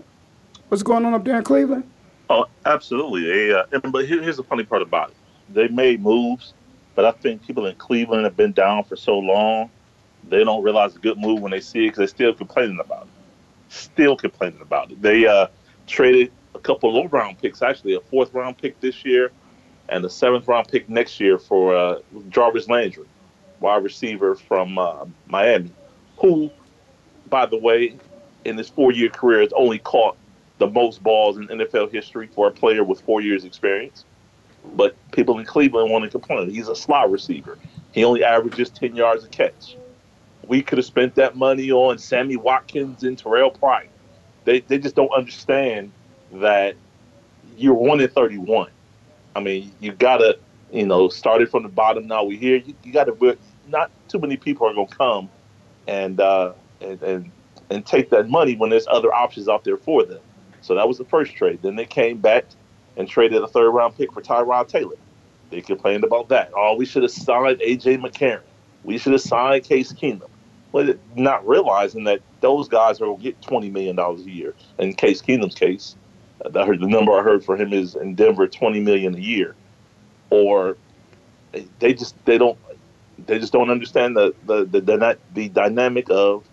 what's going on up there in Cleveland? Oh, absolutely. They, uh, and, but here, here's the funny part about it. They made moves, but I think people in Cleveland have been down for so long, they don't realize a good move when they see it because they're still complaining about it. Still complaining about it. They uh, traded a couple of low round picks, actually a fourth round pick this year and the seventh round pick next year for uh, Jarvis Landry, wide receiver from uh, Miami, who, by the way, in his four year career has only caught the most balls in NFL history for a player with four years experience. But people in Cleveland want to complain. He's a slot receiver. He only averages 10 yards a catch. We could have spent that money on Sammy Watkins and Terrelle Pryor. They, they just don't understand that you're 1 in 31. I mean, you got to, you know, started from the bottom. Now we're here. You, you got to, not too many people are going to come and, uh, and, and, and take that money when there's other options out there for them. So that was the first trade. Then they came back and traded a third round pick for Tyrod Taylor. They complained about that. Oh, we should have signed AJ McCarron. We should have signed Case Keenum. Not realizing that those guys are going to get $20 million a year. In Case Keenum's case, I heard the number I heard for him is in Denver, 20 million a year. Or they just, they don't, they just don't understand the, the, the, the, the dynamic of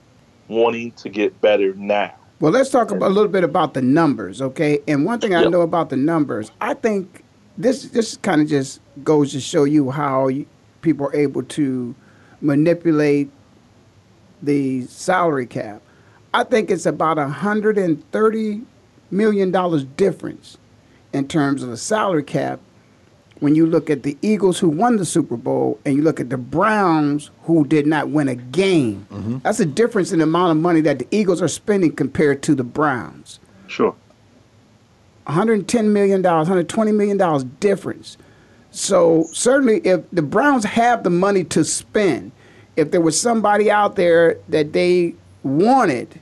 wanting to get better now. Well, let's talk a little bit about the numbers, okay? And one thing I know about the numbers, I think this this kind of just goes to show you how people are able to manipulate the salary cap. I think it's about a hundred and thirty million dollars difference in terms of the salary cap when you look at the Eagles who won the Super Bowl and you look at the Browns who did not win a game, mm-hmm. that's a difference in the amount of money that the Eagles are spending compared to the Browns. Sure. $110 million, $120 million difference. So certainly if the Browns have the money to spend, if there was somebody out there that they wanted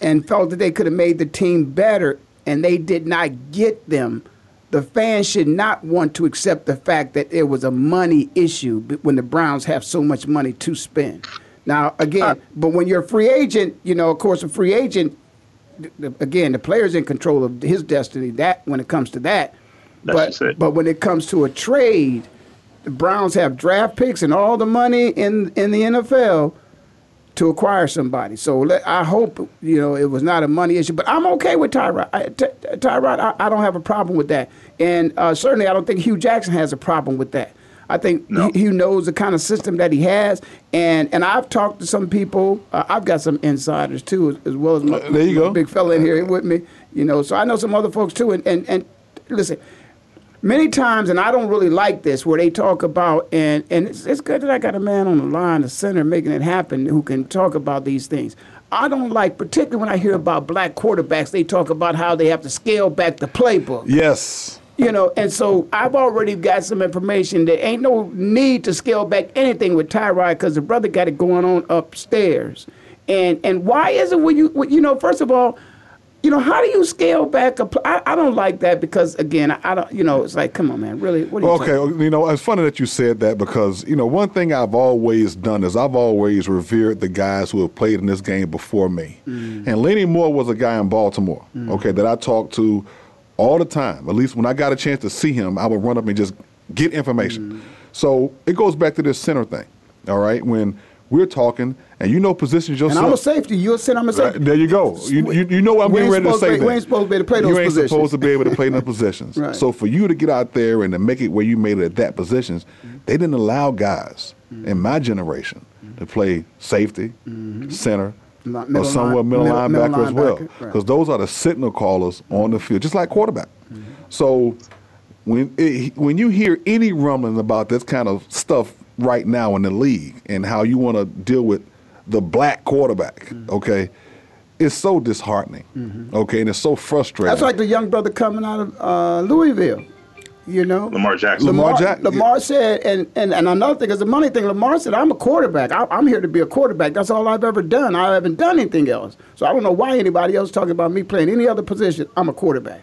and felt that they could have made the team better and they did not get them – the fans should not want to accept the fact that it was a money issue when the Browns have so much money to spend. Now, again, uh, but when you're a free agent, you know, of course, a free agent, again, the player's in control of his destiny. That when it comes to that, but but when it comes to a trade, the Browns have draft picks and all the money in in the NFL to acquire somebody. So let, I hope you know it was not a money issue, but I'm okay with Tyrod. I, t- Tyrod, I, I, don't have a problem with that, and uh, certainly I don't think Hue Jackson has a problem with that. I think no. he, he, knows the kind of system that he has, and and I've talked to some people. Uh, I've got some insiders too, as, as well as my, there you go. big fella in here with me. You know, so I know some other folks too, and and, and listen many times, and I don't really like this, where they talk about, and, and it's, it's good that I got a man on the line, the center, making it happen, who can talk about these things. I don't like, particularly when I hear about black quarterbacks, they talk about how they have to scale back the playbook. Yes. You know, and so I've already got some information that ain't no need to scale back anything with Tyrod because the brother got it going on upstairs. And and why is it when you you know first of all you know, how do you scale back? A pl- I, I don't like that because again, I, I, don't. You know, it's like, come on, man, really? What are you okay, talking? you know, it's funny that you said that because you know one thing I've always done is I've always revered the guys who have played in this game before me, mm. and Lenny Moore was a guy in Baltimore, mm. okay, that I talked to all the time. At least when I got a chance to see him, I would run up and just get information. Mm. So it goes back to this center thing, all right, when we're talking, and you know positions yourself. And I'm a safety. You're a center. I'm a safety. Right, there you go. You, you, you know I'm getting ready to say that. We ain't supposed to be able to play those you ain't positions. supposed to be able to play those positions. right. So for you to get out there and to make it where you made it at that positions, mm-hmm. they didn't allow guys mm-hmm. in my generation mm-hmm. to play safety, mm-hmm. center, middle or somewhat middle, middle, linebacker middle, as well, because right. those are the signal callers on the field, just like quarterback. Mm-hmm. So when it, when you hear any rumbling about this kind of stuff right now in the league and how you want to deal with the black quarterback, mm-hmm. okay, it's so disheartening, mm-hmm. okay, and it's so frustrating. That's like the young brother coming out of uh, Louisville. You know, Lamar Jackson. Lamar, Lamar, Jack- Lamar said, and, and, and another thing is the money thing. Lamar said, "I'm a quarterback. I, am here to be a quarterback. That's all I've ever done. I haven't done anything else. So I don't know why anybody else is talking about me playing any other position. I'm a quarterback."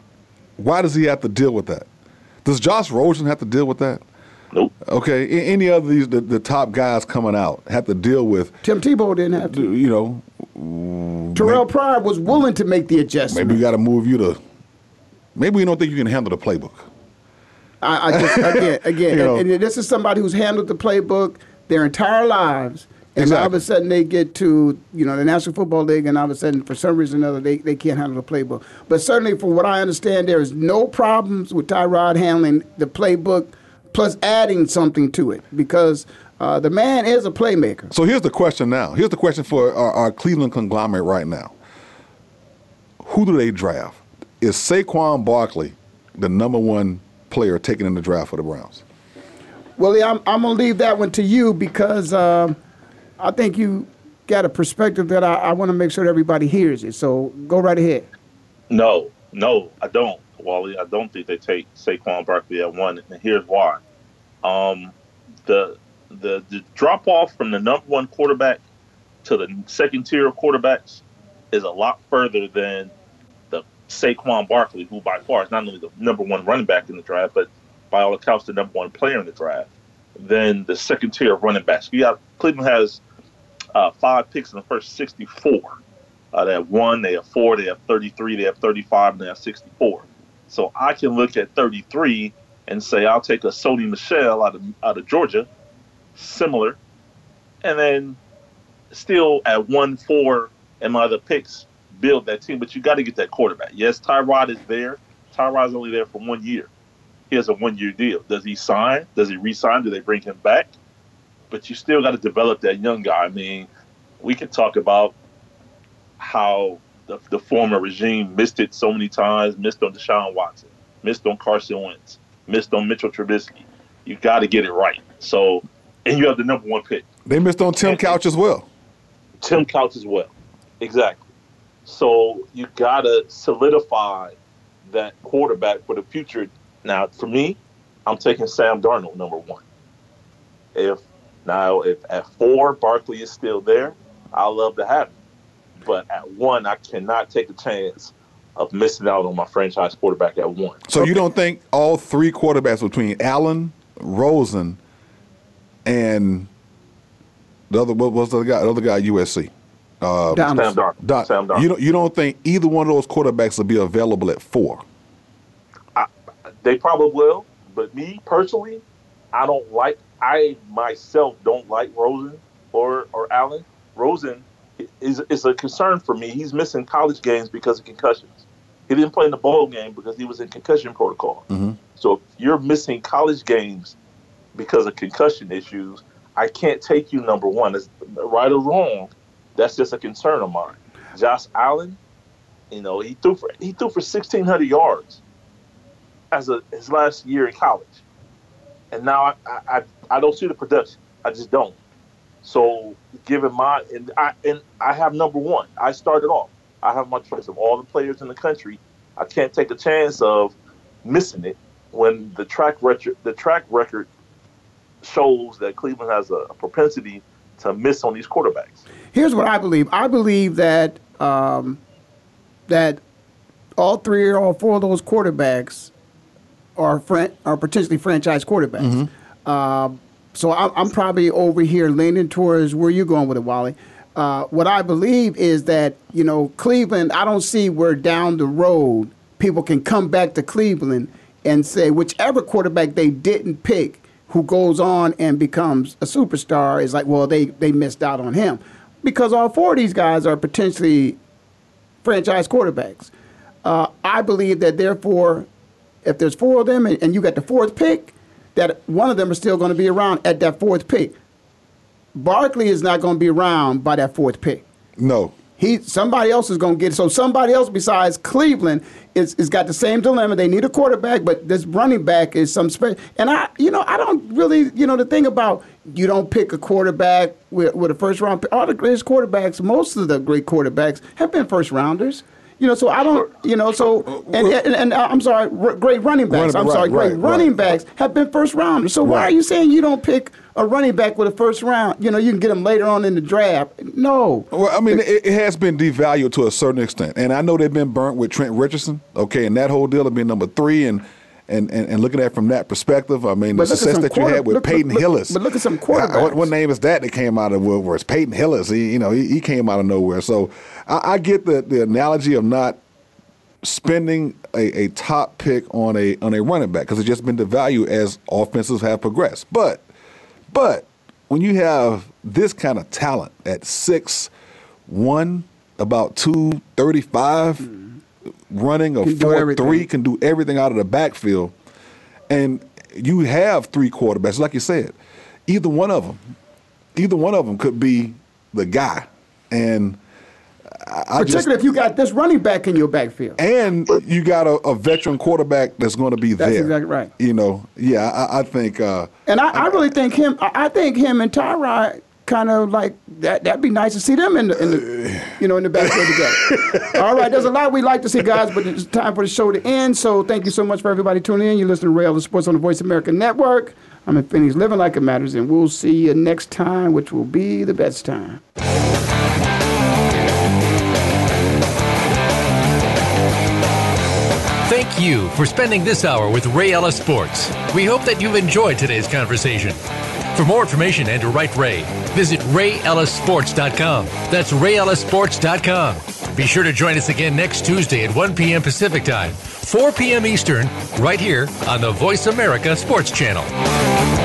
Why does he have to deal with that? Does Josh Rosen have to deal with that? Nope. Okay. Any of these the, the top guys coming out have to deal with Tim Tebow didn't have to. You know, Terrelle maybe, Pryor was willing to make the adjustment. Maybe we got to move you to. Maybe we don't think you can handle the playbook. I, I just again again, you know, and, and this is somebody who's handled the playbook their entire lives And all of a sudden they get to, you know, the National Football League, and all of a sudden, for some reason or another, they, they can't handle the playbook. But certainly, from what I understand, there is no problems with Tyrod handling the playbook, plus adding something to it, because uh, the man is a playmaker. So here's the question now. Here's the question for our, our Cleveland conglomerate right now. Who do they draft? Is Saquon Barkley the number one player taken in the draft for the Browns? Willie, I'm, I'm going to leave that one to you because um, I think you got a perspective that I, I want to make sure that everybody hears it. So go right ahead. No, no, I don't, Wally. I don't think they take Saquon Barkley at one, and here's why. Um, the the the drop off from the number one quarterback to the second tier of quarterbacks is a lot further than the Saquon Barkley, who by far is not only the number one running back in the draft, but by all accounts the number one player in the draft. Then the second tier of running backs. You got Cleveland has uh, five picks in the first sixty-four. Uh, they have one, they have four, they have 33, they have 35, and they have 64. So I can look at 33 and say, I'll take a Sony Michel out of, out of Georgia, similar, and then still at 1 4 and my other picks build that team. But you got to get that quarterback. Yes, Tyrod is there. Tyrod's only there for one year. He has a one year deal. Does he sign? Does he re sign? Do they bring him back? But you still got to develop that young guy. I mean, we can talk about how the, the former regime missed it so many times, missed on Deshaun Watson, missed on Carson Wentz, missed on Mitchell Trubisky. You got to get it right. So, and you have the number one pick. They missed on Tim Couch as well. Tim Couch as well. Exactly. So you got to solidify that quarterback for the future. Now, for me, I'm taking Sam Darnold number one. If now, if at four Barkley is still there, I love to have him. But at one, I cannot take the chance of missing out on my franchise quarterback at one. So you don't think all three quarterbacks between Allen, Rosen, and the other what was the other guy? The other guy USC. Uh, Donaldson. Sam Darnold. Don- Sam Darnold. you don't you don't think either one of those quarterbacks will be available at four? They probably will, but me personally, I don't like. I myself don't like Rosen or or Allen. Rosen is is a concern for me. He's missing college games because of concussions. He didn't play in the bowl game because he was in concussion protocol. Mm-hmm. So if you're missing college games because of concussion issues, I can't take you number one. It's right or wrong. That's just a concern of mine. Josh Allen, you know, he threw for he threw for sixteen hundred yards as a his last year in college, and now I I I don't see the production. I just don't. So given my and I and I have number one. I started off. I have my choice of all the players in the country. I can't take a chance of missing it when the track record the track record shows that Cleveland has a, a propensity to miss on these quarterbacks. Here's what I believe. I believe that um, that all three or all four of those quarterbacks are fran- are potentially franchise quarterbacks. Um, so I'm, I'm probably over here leaning towards where you're going with it, Wally. Uh, what I believe is that you know Cleveland. I don't see where down the road people can come back to Cleveland and say whichever quarterback they didn't pick, who goes on and becomes a superstar, is like, well, they they missed out on him because all four of these guys are potentially franchise quarterbacks. Uh, I believe that therefore, if there's four of them and, and you got the fourth pick, that one of them is still going to be around at that fourth pick. Barkley is not going to be around by that fourth pick. No. He somebody else is going to get it. So somebody else besides Cleveland is, is got the same dilemma. They need a quarterback, but this running back is some special. And I, you know, I don't really, you know, the thing about you don't pick a quarterback with, with a first round. pick. All the greatest quarterbacks, most of the great quarterbacks have been first rounders. You know, so I don't, you know, so and and, and uh, I'm sorry, r- great running backs. I'm sorry, right, great right, running right. backs have been first rounders. So why are you saying you don't pick a running back with a first round? You know, you can get them later on in the draft. No. Well, I mean, it, it has been devalued to a certain extent, and I know they've been burnt with Trent Richardson. Okay, and that whole deal of being number three, and and, and, and looking at it from that perspective, I mean, But the success that you quarter- had with look- Peyton look- Hillis. but look at some Uh, What, quarterbacks. what name is that that came out of Woodward? It's Peyton Hillis. He, you know, he, he came out of nowhere. So I, I get the the analogy of not spending a, a top pick on a on a running back because it's just been devalued as offenses have progressed. But but when you have this kind of talent at six one, about two thirty five, running a Can four three, can do everything out of the backfield, and you have three quarterbacks, like you said, either one of them, either one of them could be the guy, and I, I just Particularly if you got this running back in your backfield. and you got a, a veteran quarterback that's going to be That's there. exactly right. You know, yeah, I, I think. Uh, And I, I really think him. I I think him and Tyrod kind of like that. That'd be nice to see them in the, in the you know, in the backfield together. All right, there's a lot we like to see, guys, but it's time for the show to end. So thank you so much for everybody tuning in. You listen to Ray Ellis Sports on the Voice America Network. I'm in Phoenix, living like it matters, and we'll see you next time, which will be the best time. Thank you for spending this hour with Ray Ellis Sports. We hope that you've enjoyed today's conversation. For more information and to write Ray, visit RayEllisSports.com. That's RayEllisSports.com. Be sure to join us again next Tuesday at 1 p.m. Pacific Time, 4 p.m. Eastern, right here on the Voice America Sports Channel.